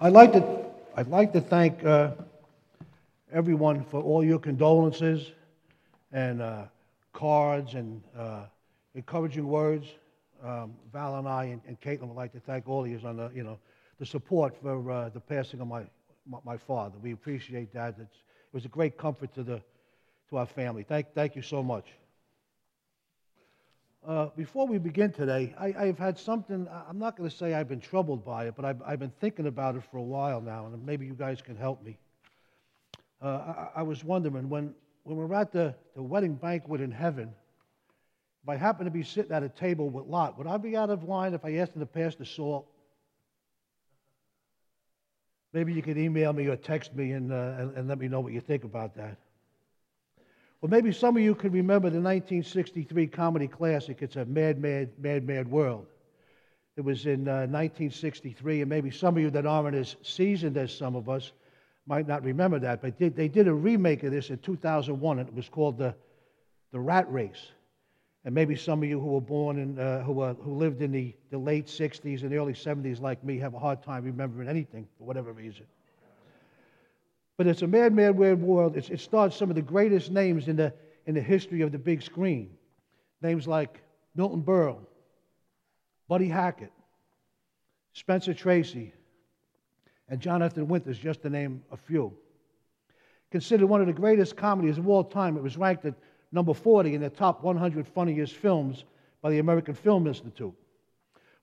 I'd like to, I'd like to thank uh, everyone for all your condolences and uh, cards and uh, encouraging words. Um, Val and I and, and Caitlin would like to thank all of you on the, you know, the support for uh, the passing of my, my, my father. We appreciate that. It's, it was a great comfort to, the, to our family. Thank, thank you so much. Uh, before we begin today, I, have had something, I'm not going to say I've been troubled by it, but I've, I've, been thinking about it for a while now, and maybe you guys can help me. Uh, I, I, was wondering, when, when we're at the, the wedding banquet in heaven, if I happen to be sitting at a table with Lot, would I be out of line if I asked him to pass the salt? Maybe you could email me or text me and, uh, and, and let me know what you think about that. Well, maybe some of you can remember the 1963 comedy classic, It's a Mad, Mad, Mad, Mad World. It was in uh, 1963, and maybe some of you that aren't as seasoned as some of us might not remember that, but they, they did a remake of this in 2001, and it was called The, the Rat Race. And maybe some of you who were born in, uh, who, uh, who lived in the, the late 60s and the early 70s, like me, have a hard time remembering anything for whatever reason. But it's a mad, mad, weird world. It's, it stars some of the greatest names in the, in the history of the big screen. Names like Milton Berle, Buddy Hackett, Spencer Tracy, and Jonathan Winters, just to name a few. Considered one of the greatest comedies of all time, it was ranked at number 40 in the top 100 funniest films by the American Film Institute.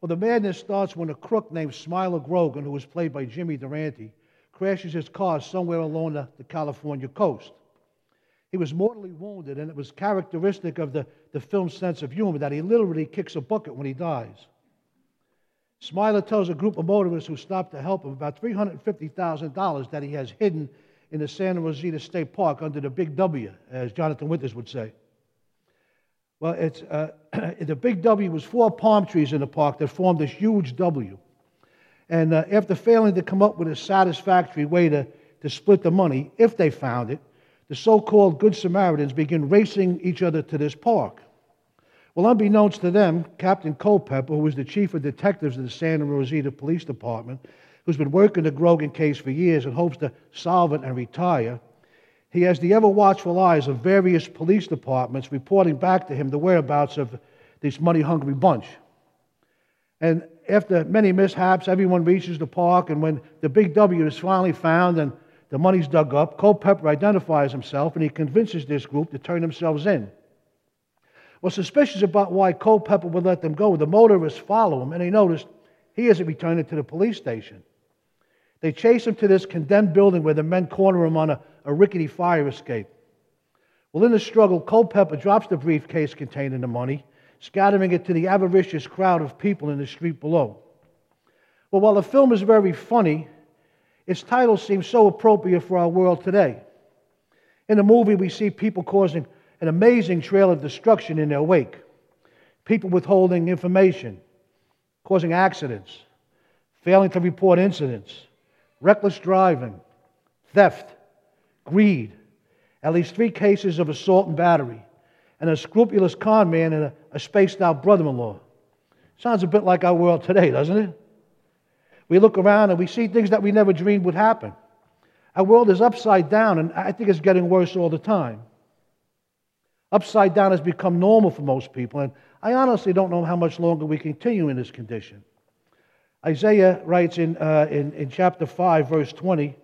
Well, the madness starts when a crook named Smiler Grogan, who was played by Jimmy Durante, crashes his car somewhere along the, the California coast. He was mortally wounded, and it was characteristic of the, the film's sense of humor that he literally kicks a bucket when he dies. Smiler tells a group of motorists who stopped to help him about $350,000 that he has hidden in the Santa Rosita State Park under the Big W, as Jonathan Winters would say. Well, it's, uh, the Big W was four palm trees in the park that formed this huge W. And uh, after failing to come up with a satisfactory way to, to split the money, if they found it, the so called Good Samaritans begin racing each other to this park. Well, unbeknownst to them, Captain Culpepper, who was the chief of detectives of the Santa Rosita Police Department, who's been working the Grogan case for years and hopes to solve it and retire, he has the ever watchful eyes of various police departments reporting back to him the whereabouts of this money hungry bunch. And after many mishaps, everyone reaches the park, and when the big W is finally found and the money's dug up, Culpepper identifies himself and he convinces this group to turn themselves in. Well, suspicious about why Culpepper would let them go, the motorists follow him and they notice he isn't returning to the police station. They chase him to this condemned building where the men corner him on a, a rickety fire escape. Well, in the struggle, Culpepper drops the briefcase containing the money scattering it to the avaricious crowd of people in the street below. Well, while the film is very funny, its title seems so appropriate for our world today. In the movie, we see people causing an amazing trail of destruction in their wake, people withholding information, causing accidents, failing to report incidents, reckless driving, theft, greed, at least three cases of assault and battery, and a scrupulous con man and a, a spaced out brother in law. Sounds a bit like our world today, doesn't it? We look around and we see things that we never dreamed would happen. Our world is upside down, and I think it's getting worse all the time. Upside down has become normal for most people, and I honestly don't know how much longer we continue in this condition. Isaiah writes in, uh, in, in chapter 5, verse 20,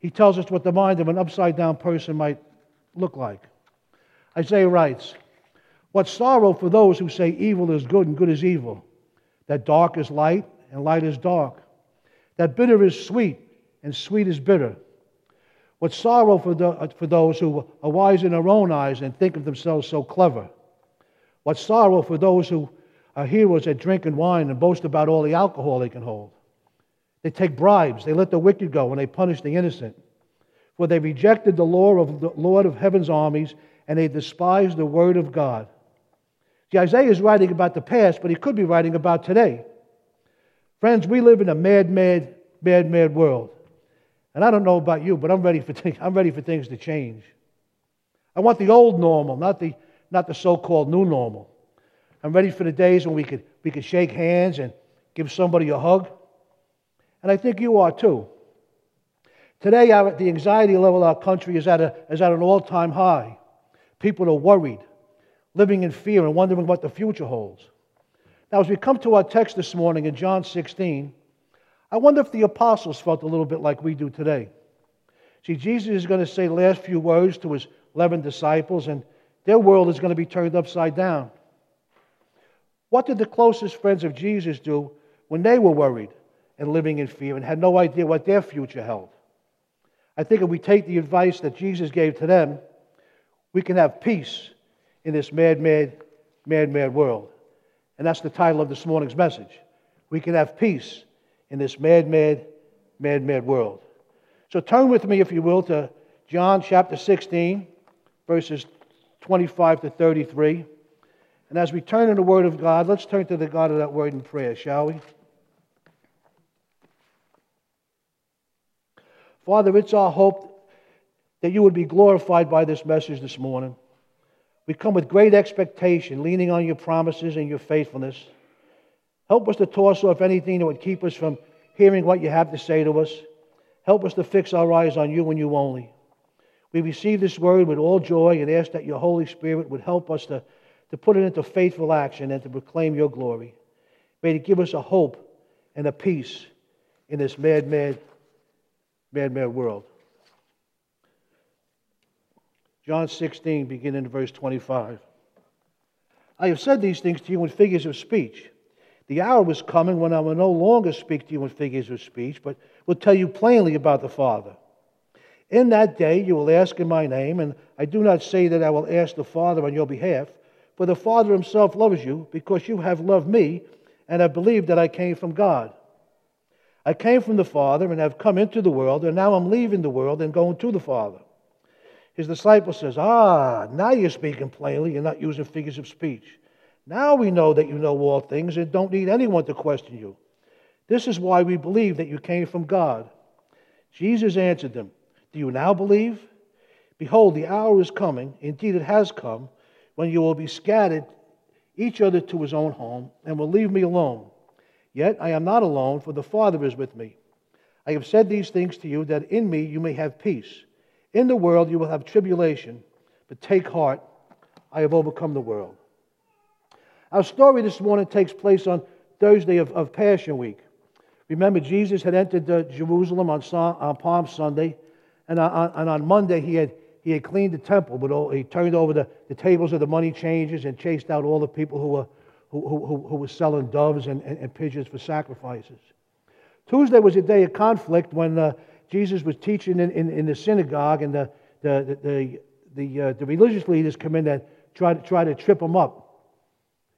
he tells us what the mind of an upside down person might look like. Isaiah writes, What sorrow for those who say evil is good and good is evil, that dark is light and light is dark, that bitter is sweet and sweet is bitter. What sorrow for, the, for those who are wise in their own eyes and think of themselves so clever. What sorrow for those who are heroes at drinking wine and boast about all the alcohol they can hold. They take bribes, they let the wicked go, and they punish the innocent. For they rejected the law of the Lord of heaven's armies and they despise the word of God. See, Isaiah is writing about the past, but he could be writing about today. Friends, we live in a mad, mad, mad, mad world. And I don't know about you, but I'm ready for, th- I'm ready for things to change. I want the old normal, not the, not the so called new normal. I'm ready for the days when we could, we could shake hands and give somebody a hug. And I think you are too. Today, our, the anxiety level of our country is at, a, is at an all time high. People are worried, living in fear, and wondering what the future holds. Now, as we come to our text this morning in John 16, I wonder if the apostles felt a little bit like we do today. See, Jesus is going to say the last few words to his 11 disciples, and their world is going to be turned upside down. What did the closest friends of Jesus do when they were worried and living in fear and had no idea what their future held? I think if we take the advice that Jesus gave to them, we can have peace in this mad, mad, mad, mad world. And that's the title of this morning's message. We can have peace in this mad, mad, mad, mad world. So turn with me, if you will, to John chapter 16, verses 25 to 33. And as we turn to the Word of God, let's turn to the God of that Word in prayer, shall we? Father, it's our hope that you would be glorified by this message this morning. We come with great expectation, leaning on your promises and your faithfulness. Help us to toss off anything that would keep us from hearing what you have to say to us. Help us to fix our eyes on you and you only. We receive this word with all joy and ask that your Holy Spirit would help us to, to put it into faithful action and to proclaim your glory. May it give us a hope and a peace in this mad, mad, mad, mad world. John 16, beginning in verse 25. I have said these things to you in figures of speech. The hour was coming when I will no longer speak to you in figures of speech, but will tell you plainly about the Father. In that day you will ask in my name, and I do not say that I will ask the Father on your behalf, for the Father himself loves you, because you have loved me and have believed that I came from God. I came from the Father and have come into the world, and now I'm leaving the world and going to the Father. His disciple says, Ah, now you're speaking plainly, you're not using figures of speech. Now we know that you know all things and don't need anyone to question you. This is why we believe that you came from God. Jesus answered them, Do you now believe? Behold, the hour is coming, indeed it has come, when you will be scattered, each other to his own home, and will leave me alone. Yet I am not alone, for the Father is with me. I have said these things to you, that in me you may have peace. In the world you will have tribulation, but take heart, I have overcome the world. Our story this morning takes place on Thursday of, of Passion Week. Remember, Jesus had entered uh, Jerusalem on, on, Palm Sunday, and on, and on Monday he had, he had cleaned the temple, but all, he turned over the, the tables of the money changers and chased out all the people who were, who, who, who were selling doves and, and, and, pigeons for sacrifices. Tuesday was a day of conflict when uh, Jesus was teaching in, in, in, the synagogue, and the, the, the, the, uh, the religious leaders come in and try to, try to trip him up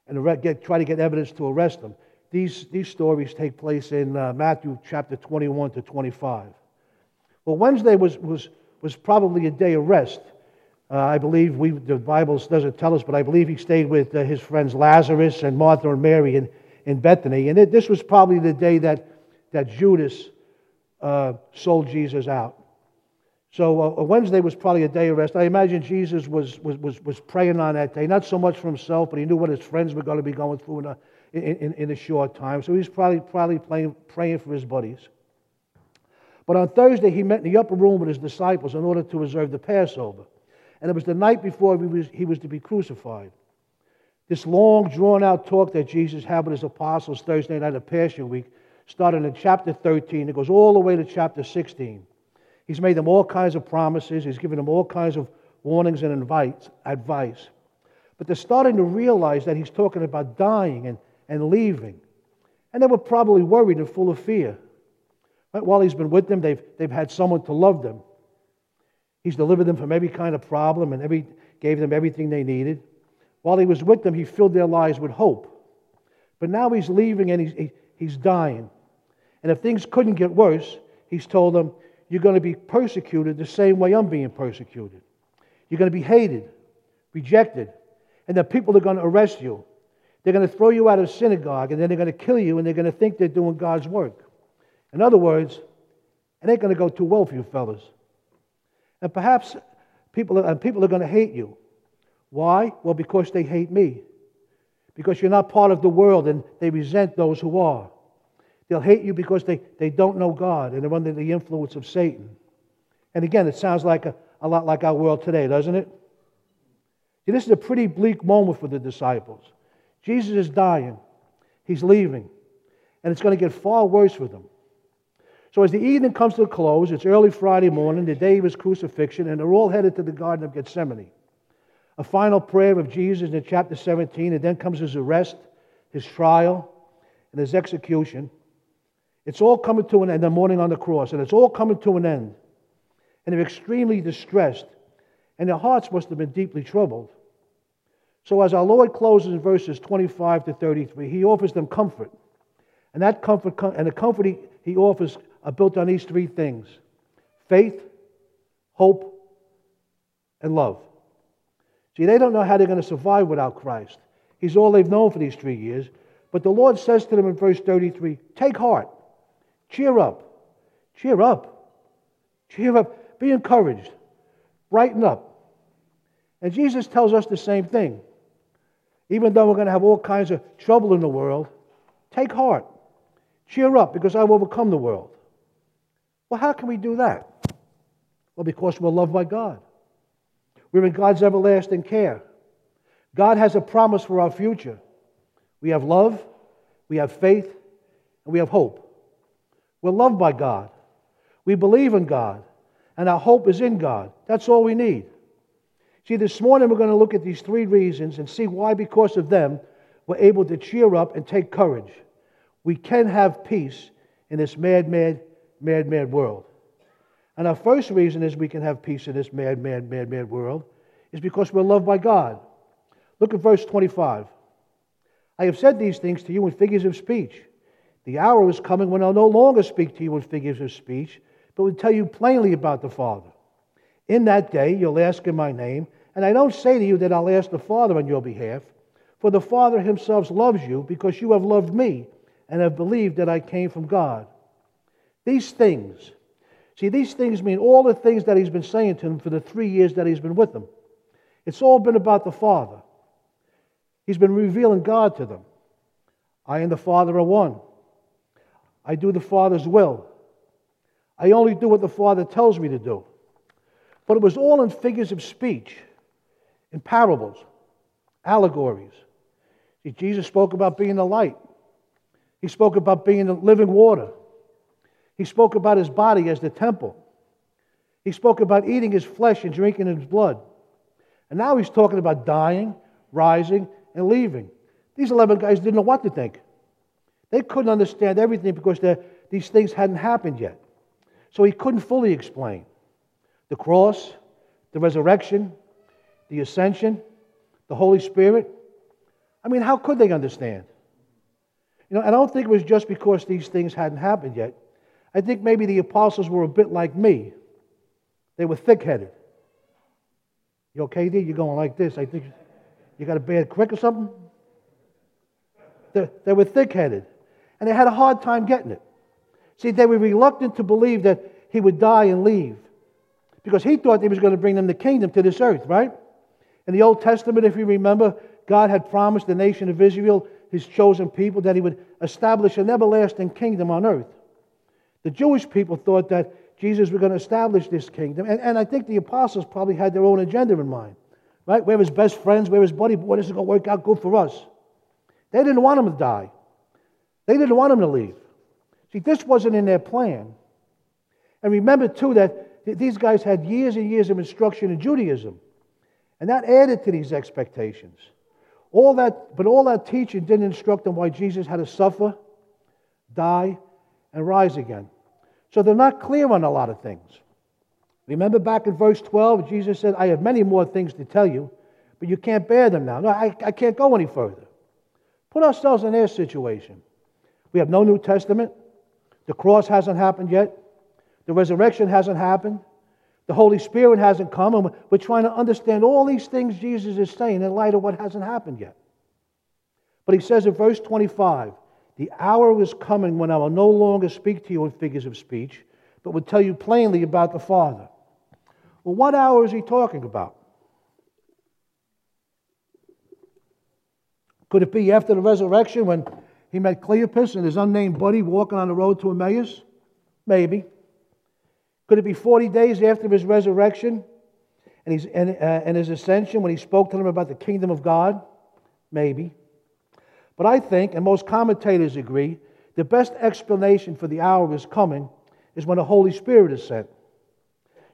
and get, try to get evidence to arrest him. These, these stories take place in uh, Matthew chapter 21 to 25. Well, Wednesday was, was, was probably a day of rest. Uh, I believe we, the Bible doesn't tell us, but I believe he stayed with uh, his friends Lazarus and Martha and Mary in, in Bethany. And it, this was probably the day that, that Judas uh, sold Jesus out. So uh, Wednesday was probably a day of rest. I imagine Jesus was, was, was, was praying on that day, not so much for himself, but he knew what his friends were going to be going through in a, in, in, a short time. So he was probably, probably playing, praying for his buddies. But on Thursday, he met in the upper room with his disciples in order to observe the Passover. And it was the night before he was, he was to be crucified. This long, drawn out talk that Jesus had with his apostles Thursday night of Passion Week started in chapter 13. It goes all the way to chapter 16. He's made them all kinds of promises, he's given them all kinds of warnings and invites, advice. But they're starting to realize that he's talking about dying and, and leaving. And they were probably worried and full of fear. But while he's been with them, they've, they've had someone to love them. He's delivered them from every kind of problem and every, gave them everything they needed. While he was with them, he filled their lives with hope. But now he's leaving and he's, he, he's dying. And if things couldn't get worse, he's told them, you're going to be persecuted the same way I'm being persecuted. You're going to be hated, rejected, and the people are going to arrest you. They're going to throw you out of synagogue, and then they're going to kill you, and they're going to think they're doing God's work. In other words, it ain't going to go too well for you fellas. And perhaps people are, and people are going to hate you. Why? Well, because they hate me. Because you're not part of the world and they resent those who are. They'll hate you because they, they don't know God and they're under the influence of Satan. And again, it sounds like a, a lot like our world today, doesn't it? See, this is a pretty bleak moment for the disciples. Jesus is dying, he's leaving, and it's going to get far worse with them. So, as the evening comes to a close, it's early Friday morning, the day of his crucifixion, and they're all headed to the Garden of Gethsemane. A final prayer of Jesus in chapter 17, and then comes his arrest, his trial, and his execution. It's all coming to an end, the morning on the cross, and it's all coming to an end. And they're extremely distressed, and their hearts must have been deeply troubled. So, as our Lord closes in verses 25 to 33, he offers them comfort. And that comfort, and the comfort he, he offers are built on these three things faith, hope, and love. See, they don't know how they're going to survive without Christ. He's all they've known for these three years. But the Lord says to them in verse 33 Take heart, cheer up, cheer up, cheer up, be encouraged, brighten up. And Jesus tells us the same thing. Even though we're going to have all kinds of trouble in the world, take heart, cheer up, because I've overcome the world. Well, how can we do that? Well, because we're loved by God. We're in God's everlasting care. God has a promise for our future. We have love, we have faith, and we have hope. We're loved by God. We believe in God, and our hope is in God. That's all we need. See, this morning we're going to look at these three reasons and see why, because of them, we're able to cheer up and take courage. We can have peace in this mad, mad, mad, mad world. And our first reason is we can have peace in this mad, mad, mad, mad world is because we're loved by God. Look at verse 25. I have said these things to you in figures of speech. The hour is coming when I'll no longer speak to you in figures of speech, but will tell you plainly about the Father. In that day you'll ask in my name, and I don't say to you that I'll ask the Father on your behalf, for the Father himself loves you because you have loved me and have believed that I came from God. These things, see, these things mean all the things that he's been saying to them for the three years that he's been with them. It's all been about the Father. He's been revealing God to them. I and the Father are one. I do the Father's will. I only do what the Father tells me to do. But it was all in figures of speech, in parables, allegories. See, Jesus spoke about being the light. He spoke about being the living water. He spoke about his body as the temple. He spoke about eating his flesh and drinking his blood. And now he's talking about dying, rising, and leaving. These 11 guys didn't know what to think. They couldn't understand everything because these things hadn't happened yet. So he couldn't fully explain the cross, the resurrection, the ascension, the Holy Spirit. I mean, how could they understand? You know, I don't think it was just because these things hadn't happened yet. I think maybe the apostles were a bit like me. They were thick headed. You okay, D? You're going like this. I think you got a bad crick or something? They, they were thick headed, and they had a hard time getting it. See, they were reluctant to believe that he would die and leave because he thought he was going to bring them the kingdom to this earth, right? In the Old Testament, if you remember, God had promised the nation of Israel, his chosen people, that he would establish an everlasting kingdom on earth. The Jewish people thought that Jesus was going to establish this kingdom. And, and I think the apostles probably had their own agenda in mind. Right? We're his best friends, we're his buddy, boy, this is going to work out good for us. They didn't want him to die. They didn't want him to leave. See, this wasn't in their plan. And remember, too, that these guys had years and years of instruction in Judaism. And that added to these expectations. All that, but all that teaching didn't instruct them why Jesus had to suffer, die, and rise again. So they're not clear on a lot of things. Remember back in verse 12, Jesus said, I have many more things to tell you, but you can't bear them now. No, I, I can't go any further. Put ourselves in their situation. We have no New Testament. The cross hasn't happened yet. The resurrection hasn't happened. The Holy Spirit hasn't come. And we're trying to understand all these things Jesus is saying in light of what hasn't happened yet. But he says in verse 25, the hour is coming when I will no longer speak to you in figures of speech, but will tell you plainly about the Father. Well, what hour is he talking about? Could it be after the resurrection when he met Cleopas and his unnamed buddy walking on the road to Emmaus? Maybe. Could it be 40 days after his resurrection and, and, uh, and his ascension when he spoke to them about the kingdom of God? Maybe. But I think, and most commentators agree, the best explanation for the hour is coming is when the Holy Spirit is sent.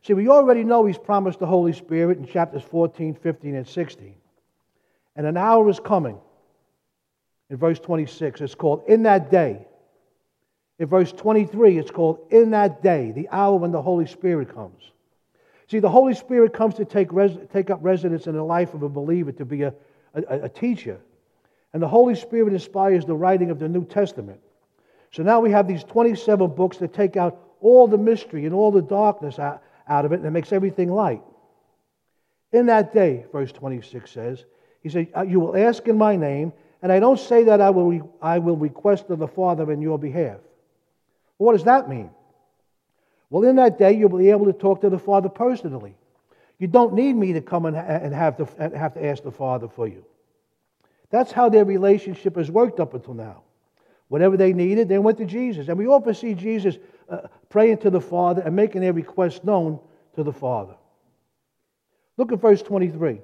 See, we already know he's promised the Holy Spirit in chapters 14, 15, and 16. And an hour is coming. In verse 26, it's called In That Day. In verse 23, it's called In That Day, the hour when the Holy Spirit comes. See, the Holy Spirit comes to take, res- take up residence in the life of a believer, to be a, a, a teacher. And the Holy Spirit inspires the writing of the New Testament. So now we have these 27 books that take out all the mystery and all the darkness out, out of it, and it makes everything light. In that day, verse 26 says, He said, You will ask in my name, and I don't say that I will, I will request of the Father in your behalf. What does that mean? Well, in that day, you'll be able to talk to the Father personally. You don't need me to come and, and have, to, have to ask the Father for you. That's how their relationship has worked up until now. Whatever they needed, they went to Jesus. And we often see Jesus uh, praying to the Father and making their request known to the Father. Look at verse 23.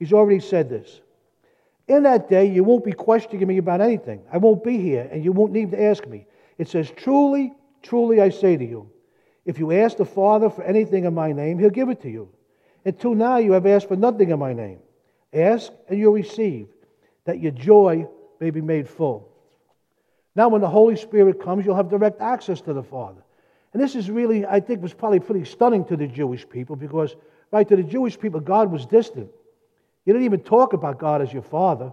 He's already said this. In that day, you won't be questioning me about anything. I won't be here, and you won't need to ask me. It says, Truly, truly, I say to you, if you ask the Father for anything in my name, he'll give it to you. Until now, you have asked for nothing in my name. Ask, and you'll receive, that your joy may be made full. Now, when the Holy Spirit comes, you'll have direct access to the Father. And this is really, I think, was probably pretty stunning to the Jewish people because, right, to the Jewish people, God was distant. You didn't even talk about God as your Father.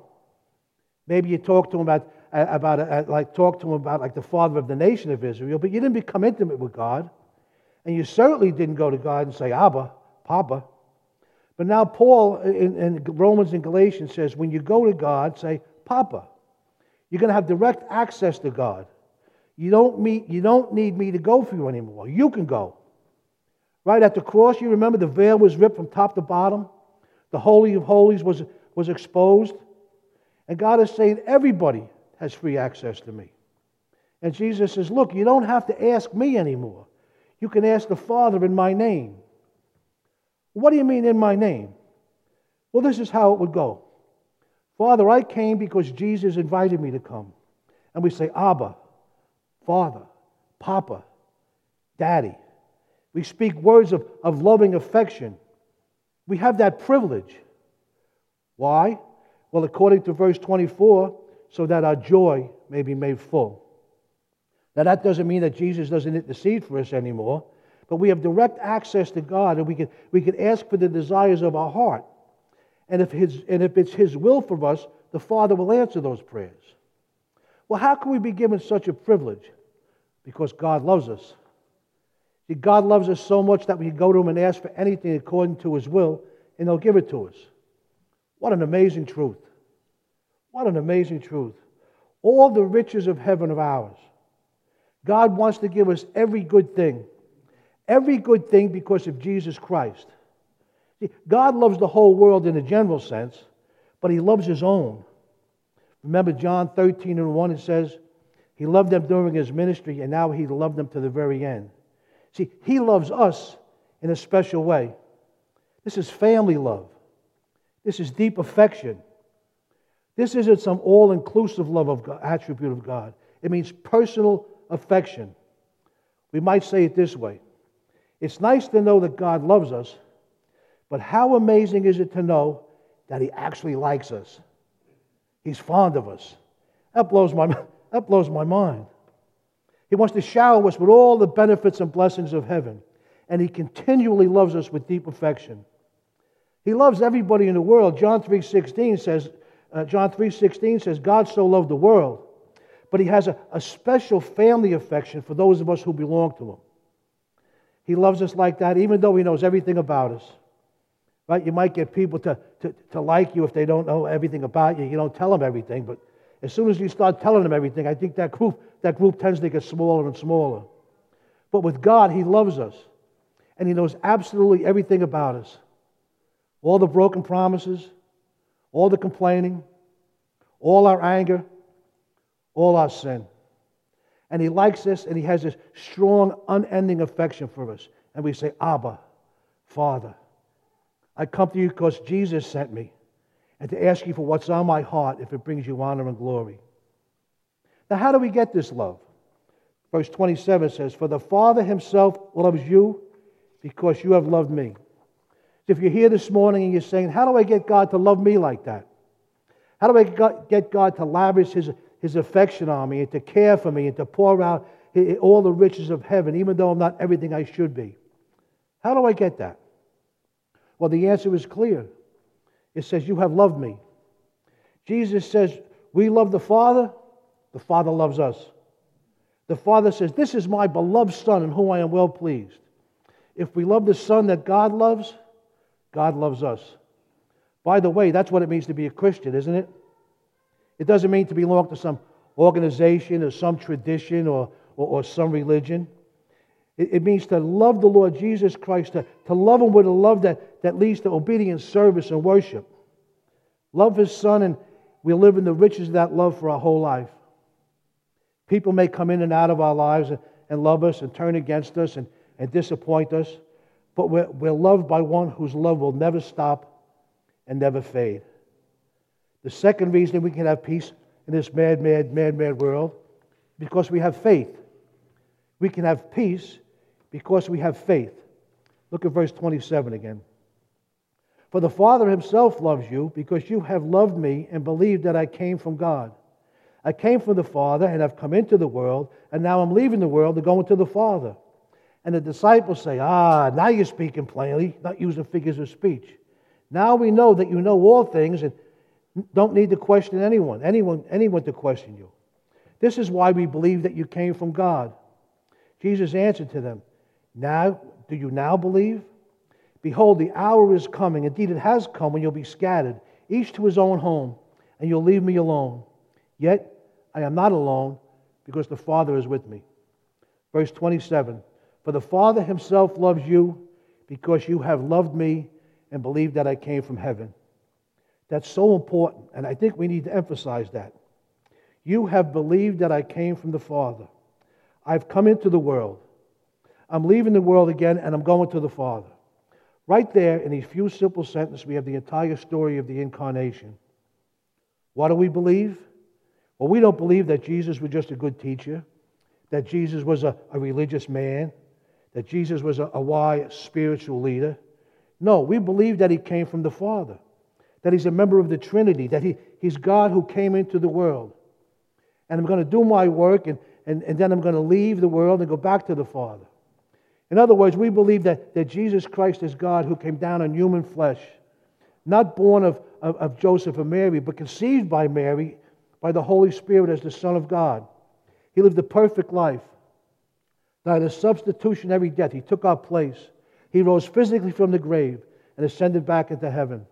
Maybe you talked to him about, uh, about uh, uh, like, talk to him about like the Father of the nation of Israel, but you didn't become intimate with God. And you certainly didn't go to God and say, Abba, Papa. But now Paul uh, in, in Romans and Galatians says, when you go to God, say, Papa. You're going to have direct access to God. You don't, meet, you don't need me to go for you anymore. You can go. Right at the cross, you remember the veil was ripped from top to bottom? The Holy of Holies was, was exposed. And God is saying, everybody has free access to me. And Jesus says, Look, you don't have to ask me anymore. You can ask the Father in my name. What do you mean in my name? Well, this is how it would go. Father, I came because Jesus invited me to come. And we say, Abba, Father, Papa, Daddy. We speak words of, of loving affection. We have that privilege. Why? Well, according to verse 24, so that our joy may be made full. Now, that doesn't mean that Jesus doesn't intercede for us anymore, but we have direct access to God and we can, we can ask for the desires of our heart. And if, his, and if it's His will for us, the Father will answer those prayers. Well, how can we be given such a privilege? Because God loves us. See, God loves us so much that we can go to Him and ask for anything according to His will, and He'll give it to us. What an amazing truth. What an amazing truth. All the riches of heaven are ours. God wants to give us every good thing. Every good thing because of Jesus Christ. See, God loves the whole world in a general sense, but he loves his own. Remember John 13 and 1, it says, He loved them during his ministry, and now he loved them to the very end. See, he loves us in a special way. This is family love. This is deep affection. This isn't some all inclusive love of God, attribute of God. It means personal affection. We might say it this way It's nice to know that God loves us, but how amazing is it to know that He actually likes us? He's fond of us. That blows my, that blows my mind. He wants to shower us with all the benefits and blessings of heaven, and He continually loves us with deep affection. He loves everybody in the world. John 3.16 says, uh, John 3.16 says, God so loved the world, but He has a, a special family affection for those of us who belong to Him. He loves us like that, even though He knows everything about us. Right? You might get people to, to, to like you if they don't know everything about you. You don't tell them everything, but as soon as you start telling them everything, I think that group, that group tends to get smaller and smaller. But with God, He loves us, and He knows absolutely everything about us. All the broken promises, all the complaining, all our anger, all our sin. And He likes us, and He has this strong, unending affection for us. And we say, Abba, Father. I come to you because Jesus sent me, and to ask you for what's on my heart if it brings you honor and glory. Now, how do we get this love? Verse 27 says, For the Father himself loves you because you have loved me. If you're here this morning and you're saying, How do I get God to love me like that? How do I get God to lavish his, his affection on me and to care for me and to pour out all the riches of heaven, even though I'm not everything I should be? How do I get that? Well, the answer is clear. It says, You have loved me. Jesus says, We love the Father, the Father loves us. The Father says, This is my beloved Son in whom I am well pleased. If we love the Son that God loves, God loves us. By the way, that's what it means to be a Christian, isn't it? It doesn't mean to belong to some organization or some tradition or, or, or some religion. It, it, means to love the Lord Jesus Christ, to, to love Him with a love that, that leads to obedience, service, and worship. Love His Son, and we live in the riches of that love for our whole life. People may come in and out of our lives and, love us and turn against us and, and disappoint us, but we're, we're loved by one whose love will never stop and never fade. The second reason we can have peace in this mad, mad, mad, mad world because we have faith. We can have peace because we have faith. Look at verse 27 again. For the Father himself loves you because you have loved me and believed that I came from God. I came from the Father and I've come into the world, and now I'm leaving the world to go into the Father. And the disciples say, Ah, now you're speaking plainly, not using figures of speech. Now we know that you know all things and don't need to question anyone, anyone, anyone to question you. This is why we believe that you came from God. Jesus answered to them, Now, do you now believe? Behold, the hour is coming. Indeed, it has come when you'll be scattered, each to his own home, and you'll leave me alone. Yet I am not alone because the Father is with me. Verse 27 For the Father himself loves you because you have loved me and believed that I came from heaven. That's so important, and I think we need to emphasize that. You have believed that I came from the Father. I've come into the world. I'm leaving the world again, and I'm going to the Father. Right there, in these few simple sentences, we have the entire story of the incarnation. What do we believe? Well, we don't believe that Jesus was just a good teacher, that Jesus was a, a religious man, that Jesus was a, a wise spiritual leader. No, we believe that he came from the Father, that he's a member of the Trinity, that he, he's God who came into the world. And I'm going to do my work, and, and, and then I'm going to leave the world and go back to the Father. In other words, we believe that, that Jesus Christ is God who came down in human flesh, not born of, of, of Joseph and Mary, but conceived by Mary by the Holy Spirit as the Son of God. He lived a perfect life, died a substitutionary death. He took our place. He rose physically from the grave and ascended back into heaven.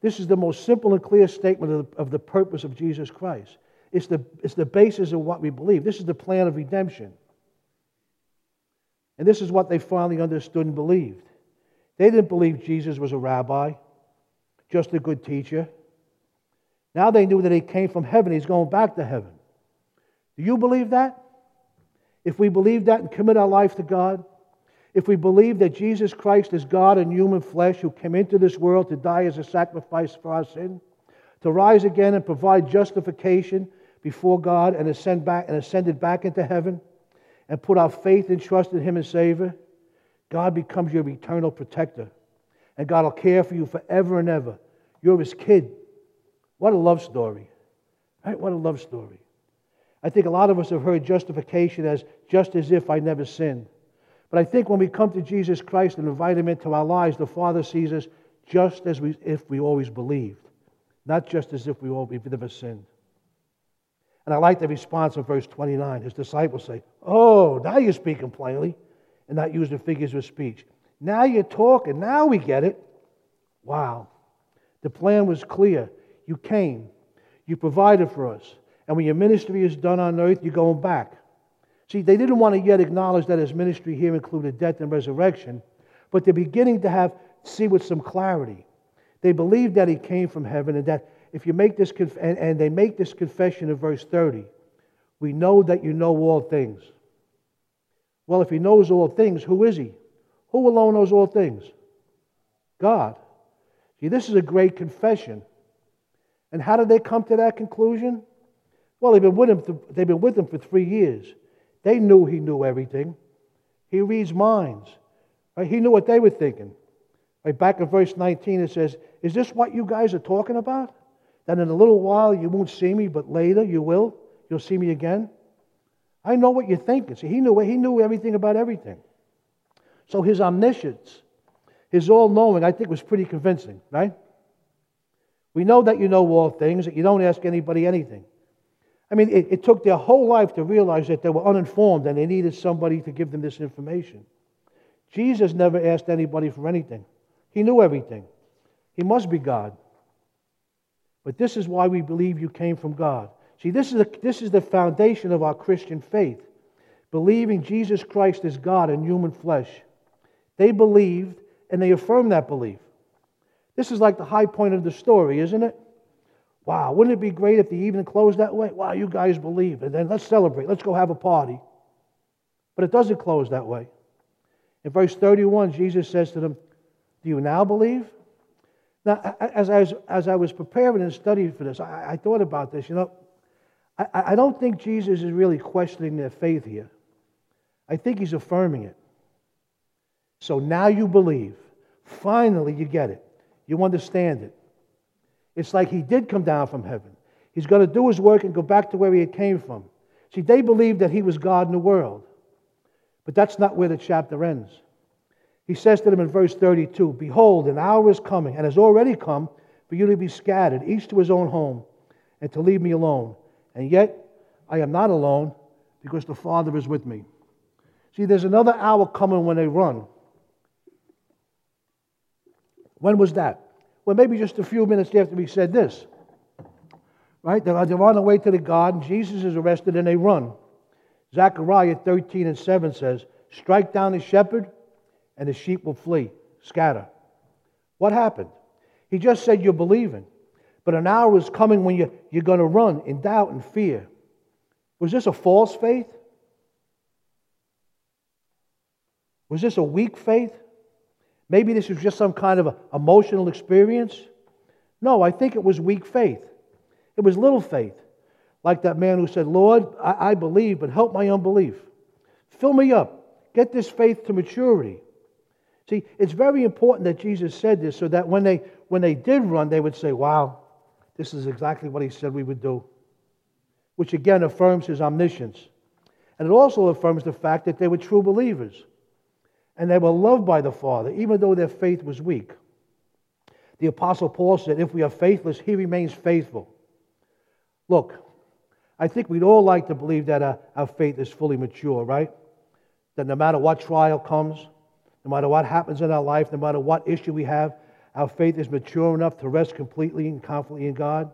This is the most simple and clear statement of the, of the purpose of Jesus Christ. It's the, it's the basis of what we believe. This is the plan of redemption. And this is what they finally understood and believed. They didn't believe Jesus was a rabbi, just a good teacher. Now they knew that he came from heaven. He's going back to heaven. Do you believe that? If we believe that and commit our life to God, if we believe that Jesus Christ is God in human flesh who came into this world to die as a sacrifice for our sin, to rise again and provide justification before God and ascend back and ascended back into heaven, and put our faith and trust in Him as Savior, God becomes your eternal protector. And God will care for you forever and ever. You're His kid. What a love story. Right? What a love story. I think a lot of us have heard justification as just as if I never sinned. But I think when we come to Jesus Christ and invite Him into our lives, the Father sees us just as we, if we always believed, not just as if we always never sinned. And I like the response of verse 29. His disciples say, Oh, now you're speaking plainly and not using figures of speech. Now you're talking. Now we get it. Wow. The plan was clear. You came, you provided for us. And when your ministry is done on earth, you're going back. See, they didn't want to yet acknowledge that his ministry here included death and resurrection, but they're beginning to have see with some clarity. They believe that he came from heaven and that if you make this conf- and, and they make this confession in verse 30, We know that you know all things. Well, if he knows all things, who is he? Who alone knows all things? God. See, this is a great confession. And how did they come to that conclusion? Well, they've been with him, they've been with him for three years. They knew he knew everything. He reads minds. Right? He knew what they were thinking. Right back in verse 19, it says, Is this what you guys are talking about? That in a little while you won't see me, but later you will. You'll see me again. I know what you're thinking. See, he knew, he knew everything about everything. So his omniscience, his all knowing, I think was pretty convincing, right? We know that you know all things, that you don't ask anybody anything. I mean, it, it, took their whole life to realize that they were uninformed and they needed somebody to give them this information. Jesus never asked anybody for anything, he knew everything. He must be God. But this is why we believe you came from God. See, this is, a, this is the foundation of our Christian faith believing Jesus Christ is God in human flesh. They believed and they affirmed that belief. This is like the high point of the story, isn't it? Wow, wouldn't it be great if the evening closed that way? Wow, you guys believe. And then let's celebrate. Let's go have a party. But it doesn't close that way. In verse 31, Jesus says to them, Do you now believe? Now, as I was, as I was preparing and studying for this, I, I thought about this. You know, I, I don't think Jesus is really questioning their faith here. I think he's affirming it. So now you believe. Finally, you get it. You understand it. It's like he did come down from heaven. He's going to do his work and go back to where he came from. See, they believed that he was God in the world. But that's not where the chapter ends. He says to them in verse 32 Behold, an hour is coming, and has already come, for you to be scattered, each to his own home, and to leave me alone. And yet, I am not alone, because the Father is with me. See, there's another hour coming when they run. When was that? Well, maybe just a few minutes after we said this. Right? They're, they're on the way to the garden. Jesus is arrested and they run. Zechariah 13 and 7 says, Strike down the shepherd, and the sheep will flee, scatter. What happened? He just said you're believing. But an hour is coming when you, you're going to run in doubt and fear. Was this a false faith? Was this a weak faith? Maybe this was just some kind of emotional experience. No, I think it was weak faith. It was little faith. Like that man who said, Lord, I, I believe, but help my unbelief. Fill me up. Get this faith to maturity. See, it's very important that Jesus said this so that when they, when they did run, they would say, Wow, this is exactly what he said we would do. Which again affirms his omniscience. And it also affirms the fact that they were true believers and they were loved by the Father, even though their faith was weak. The Apostle Paul said, If we are faithless, he remains faithful. Look, I think we'd all like to believe that our, our faith is fully mature, right? That no matter what trial comes, no matter what happens in our life, no matter what issue we have, our faith is mature enough to rest completely and confidently in God.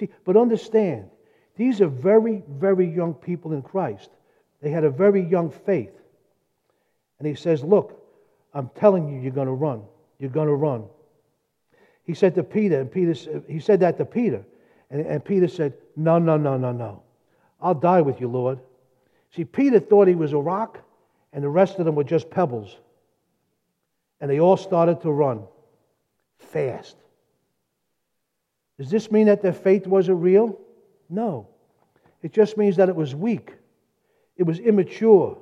See, but understand, these are very, very young people in Christ. They had a very young faith. And he says, Look, I'm telling you, you're going to run. You're going to run. He said to Peter, and Peter, he said that to Peter. And, and Peter said, No, no, no, no, no. I'll die with you, Lord. See, Peter thought he was a rock, and the rest of them were just pebbles. And they all started to run fast. Does this mean that their faith wasn't real? No. It just means that it was weak, it was immature.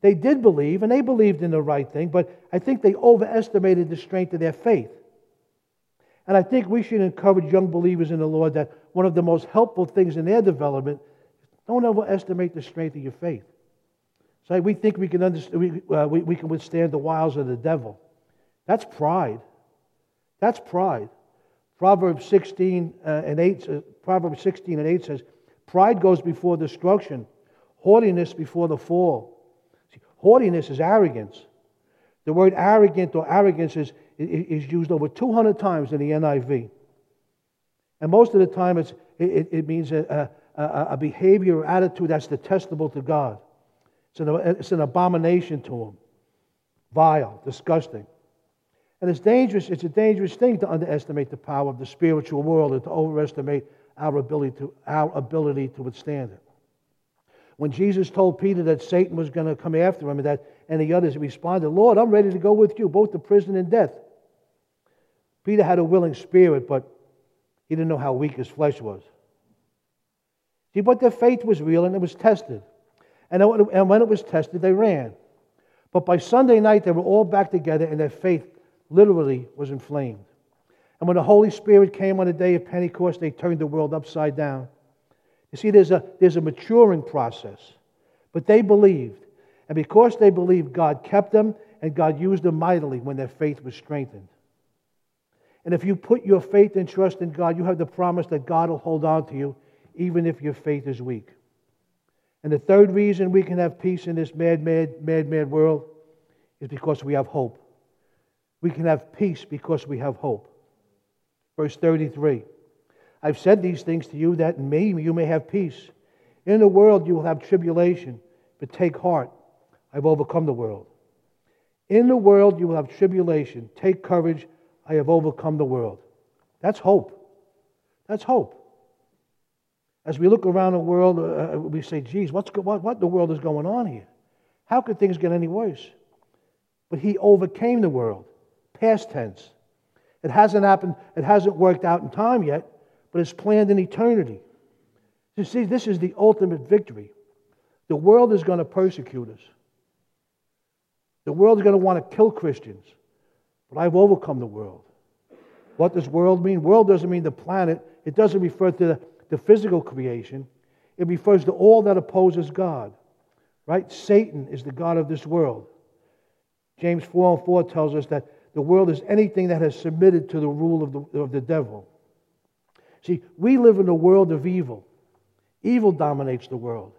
They did believe, and they believed in the right thing, but I think they overestimated the strength of their faith. And I think we should encourage young believers in the Lord that one of the most helpful things in their development is don't overestimate the strength of your faith. So we think we can, understand, we, uh, we, we can withstand the wiles of the devil. That's pride. That's pride. Proverbs 16 uh, and 8, uh, Proverbs 16 and 8 says, Pride goes before destruction, haughtiness before the fall. Haughtiness is arrogance. The word arrogant or arrogance is, is used over 200 times in the NIV. And most of the time it, it means a, a, a behavior or attitude that's detestable to God. It's an, it's an abomination to Him, vile, disgusting. And it's dangerous, it's a dangerous thing to underestimate the power of the spiritual world and to overestimate our ability to, our ability to withstand it. When Jesus told Peter that Satan was going to come after him and that and the others responded, Lord, I'm ready to go with you, both to prison and death. Peter had a willing spirit, but he didn't know how weak his flesh was. See, but their faith was real and it was tested. And when it was tested, they ran. But by Sunday night, they were all back together and their faith literally was inflamed. And when the Holy Spirit came on the day of Pentecost, they turned the world upside down. You see, there's a, there's a maturing process. But they believed. And because they believed, God kept them and God used them mightily when their faith was strengthened. And if you put your faith and trust in God, you have the promise that God will hold on to you even if your faith is weak. And the third reason we can have peace in this mad, mad, mad, mad world is because we have hope. We can have peace because we have hope. Verse 33 I've said these things to you that in me you may have peace. In the world you will have tribulation, but take heart. I've overcome the world. In the world you will have tribulation. Take courage. I have overcome the world. That's hope. That's hope. As we look around the world, uh, uh we say, geez, what's, what, what the world is going on here? How could things get any worse? But he overcame the world. Past tense. It hasn't happened, it hasn't worked out in time yet, but it's planned in eternity. You see, this is the ultimate victory. The world is going to persecute us. The world is going to want to kill Christians. But I've overcome the world. What does world mean? World doesn't mean the planet. It doesn't refer to the, the physical creation. It refers to all that opposes God. Right? Satan is the God of this world. James 4 and 4 tells us that the world is anything that has submitted to the rule of the, of the devil. See, we live in a world of evil. Evil dominates the world.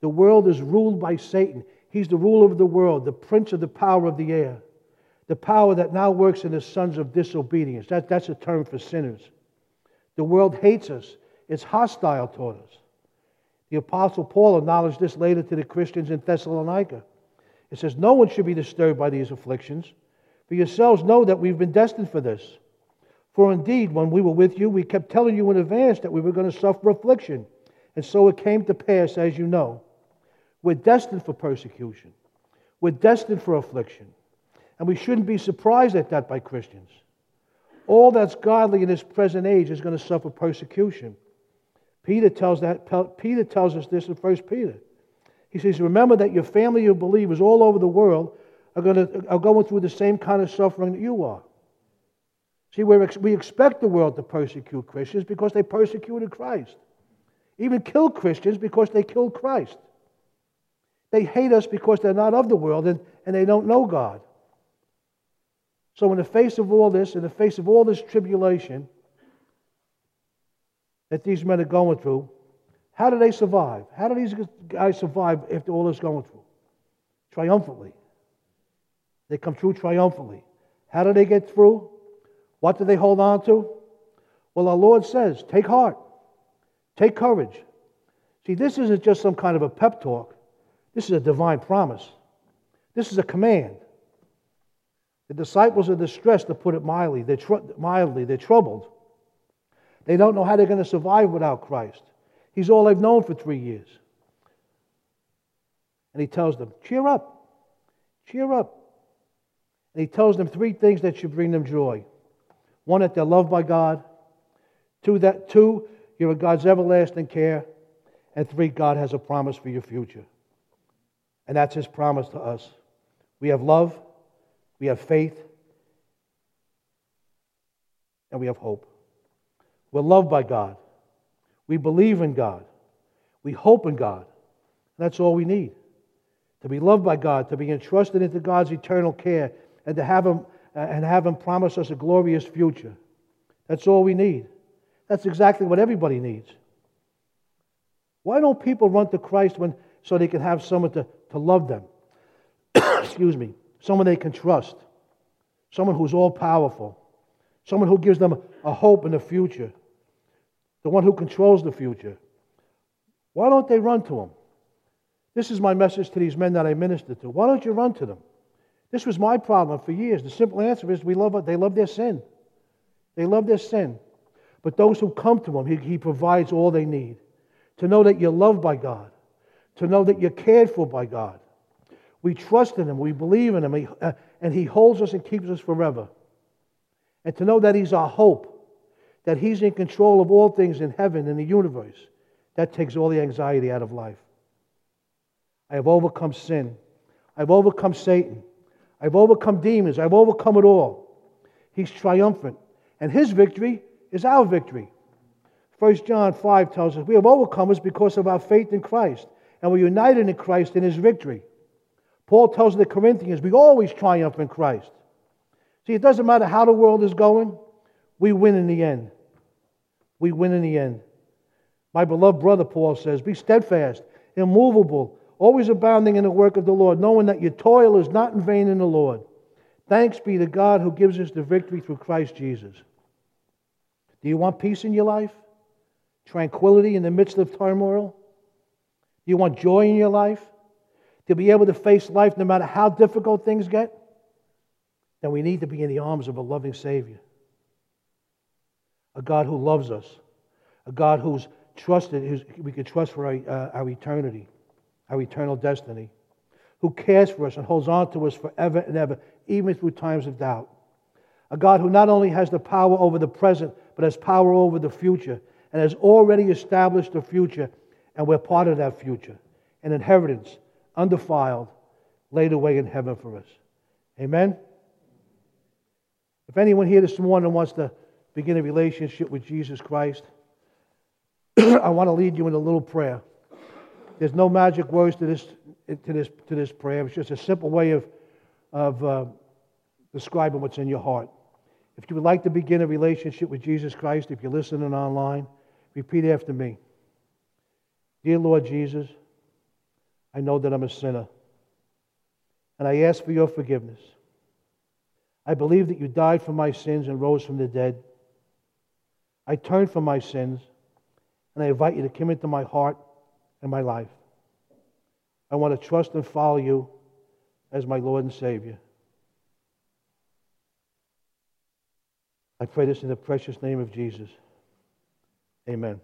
The world is ruled by Satan. He's the ruler of the world, the prince of the power of the air, the power that now works in the sons of disobedience. That, that's a term for sinners. The world hates us, it's hostile toward us. The Apostle Paul acknowledged this later to the Christians in Thessalonica. It says, No one should be disturbed by these afflictions, for yourselves know that we've been destined for this. For indeed, when we were with you, we kept telling you in advance that we were going to suffer affliction. And so it came to pass, as you know. We're destined for persecution, we're destined for affliction. And we shouldn't be surprised at that by Christians. All that's godly in this present age is going to suffer persecution. Peter tells, that, Peter tells us this in 1 Peter. He says, Remember that your family of believers all over the world are, going to, are going through the same kind of suffering that you are. See, we expect the world to persecute Christians because they persecuted Christ. Even kill Christians because they killed Christ. They hate us because they're not of the world and, and they don't know God. So, in the face of all this, in the face of all this tribulation that these men are going through, how do they survive? How do these guys survive after all this going through? Triumphantly. They come through triumphantly. How do they get through? What do they hold on to? Well, our Lord says, take heart, take courage. See, this isn't just some kind of a pep talk, this is a divine promise. This is a command. The disciples are distressed, to put it mildly. They're, tr- mildly. they're troubled. They don't know how they're going to survive without Christ. He's all they've known for three years. And he tells them, cheer up, cheer up. And he tells them three things that should bring them joy. One, that they're loved by God. Two, that two, you're in God's everlasting care. And three, God has a promise for your future. And that's his promise to us. We have love, we have faith, and we have hope. We're loved by God. We believe in God. We hope in God. That's all we need. To be loved by God, to be entrusted into God's eternal care, and to have Him and have Him promise us a glorious future. That's all we need. That's exactly what everybody needs. Why don't people run to Christ when, so they can have someone to, to love them? Excuse me. Someone they can trust. Someone who's all powerful. Someone who gives them a hope in the future. The one who controls the future. Why don't they run to him? This is my message to these men that I minister to. Why don't you run to them? This was my problem for years. The simple answer is we love they love their sin. They love their sin. But those who come to him, he, he provides all they need. To know that you're loved by God, to know that you're cared for by God. We trust in Him, we believe in Him, uh, and He holds us and keeps us forever. And to know that He's our hope, that He's in control of all things in heaven and the universe, that takes all the anxiety out of life. I have overcome sin. I've overcome Satan. I've overcome demons. I've overcome it all. He's triumphant. And his victory is our victory. 1 John 5 tells us we have overcome us because of our faith in Christ, and we're united in Christ in his victory. Paul tells the Corinthians we always triumph in Christ. See, it doesn't matter how the world is going, we win in the end. We win in the end. My beloved brother, Paul says, be steadfast, immovable, always abounding in the work of the Lord, knowing that your toil is not in vain in the Lord. Thanks be to God who gives us the victory through Christ Jesus. Do you want peace in your life? Tranquility in the midst of turmoil? Do you want joy in your life? To be able to face life no matter how difficult things get? Then we need to be in the arms of a loving Savior. A God who loves us. A God who's trusted, who's, we can trust for our, uh, our eternity, our eternal destiny. Who cares for us and holds on to us forever and ever, even through times of doubt. A God who not only has the power over the present, but has power over the future and has already established the future, and we're part of that future. An inheritance, undefiled, laid away in heaven for us. Amen? If anyone here this morning wants to begin a relationship with Jesus Christ, I want to lead you in a little prayer. There's no magic words to this, to this, to this prayer. It's just a simple way of, of uh, describing what's in your heart. If you would like to begin a relationship with Jesus Christ, if you're listening online, repeat after me. Dear Lord Jesus, I know that I'm a sinner, and I ask for your forgiveness. I believe that you died for my sins and rose from the dead. I turn from my sins, and I invite you to come into my heart and my life. I want to trust and follow you as my Lord and Savior. I pray this in the precious name of Jesus. Amen.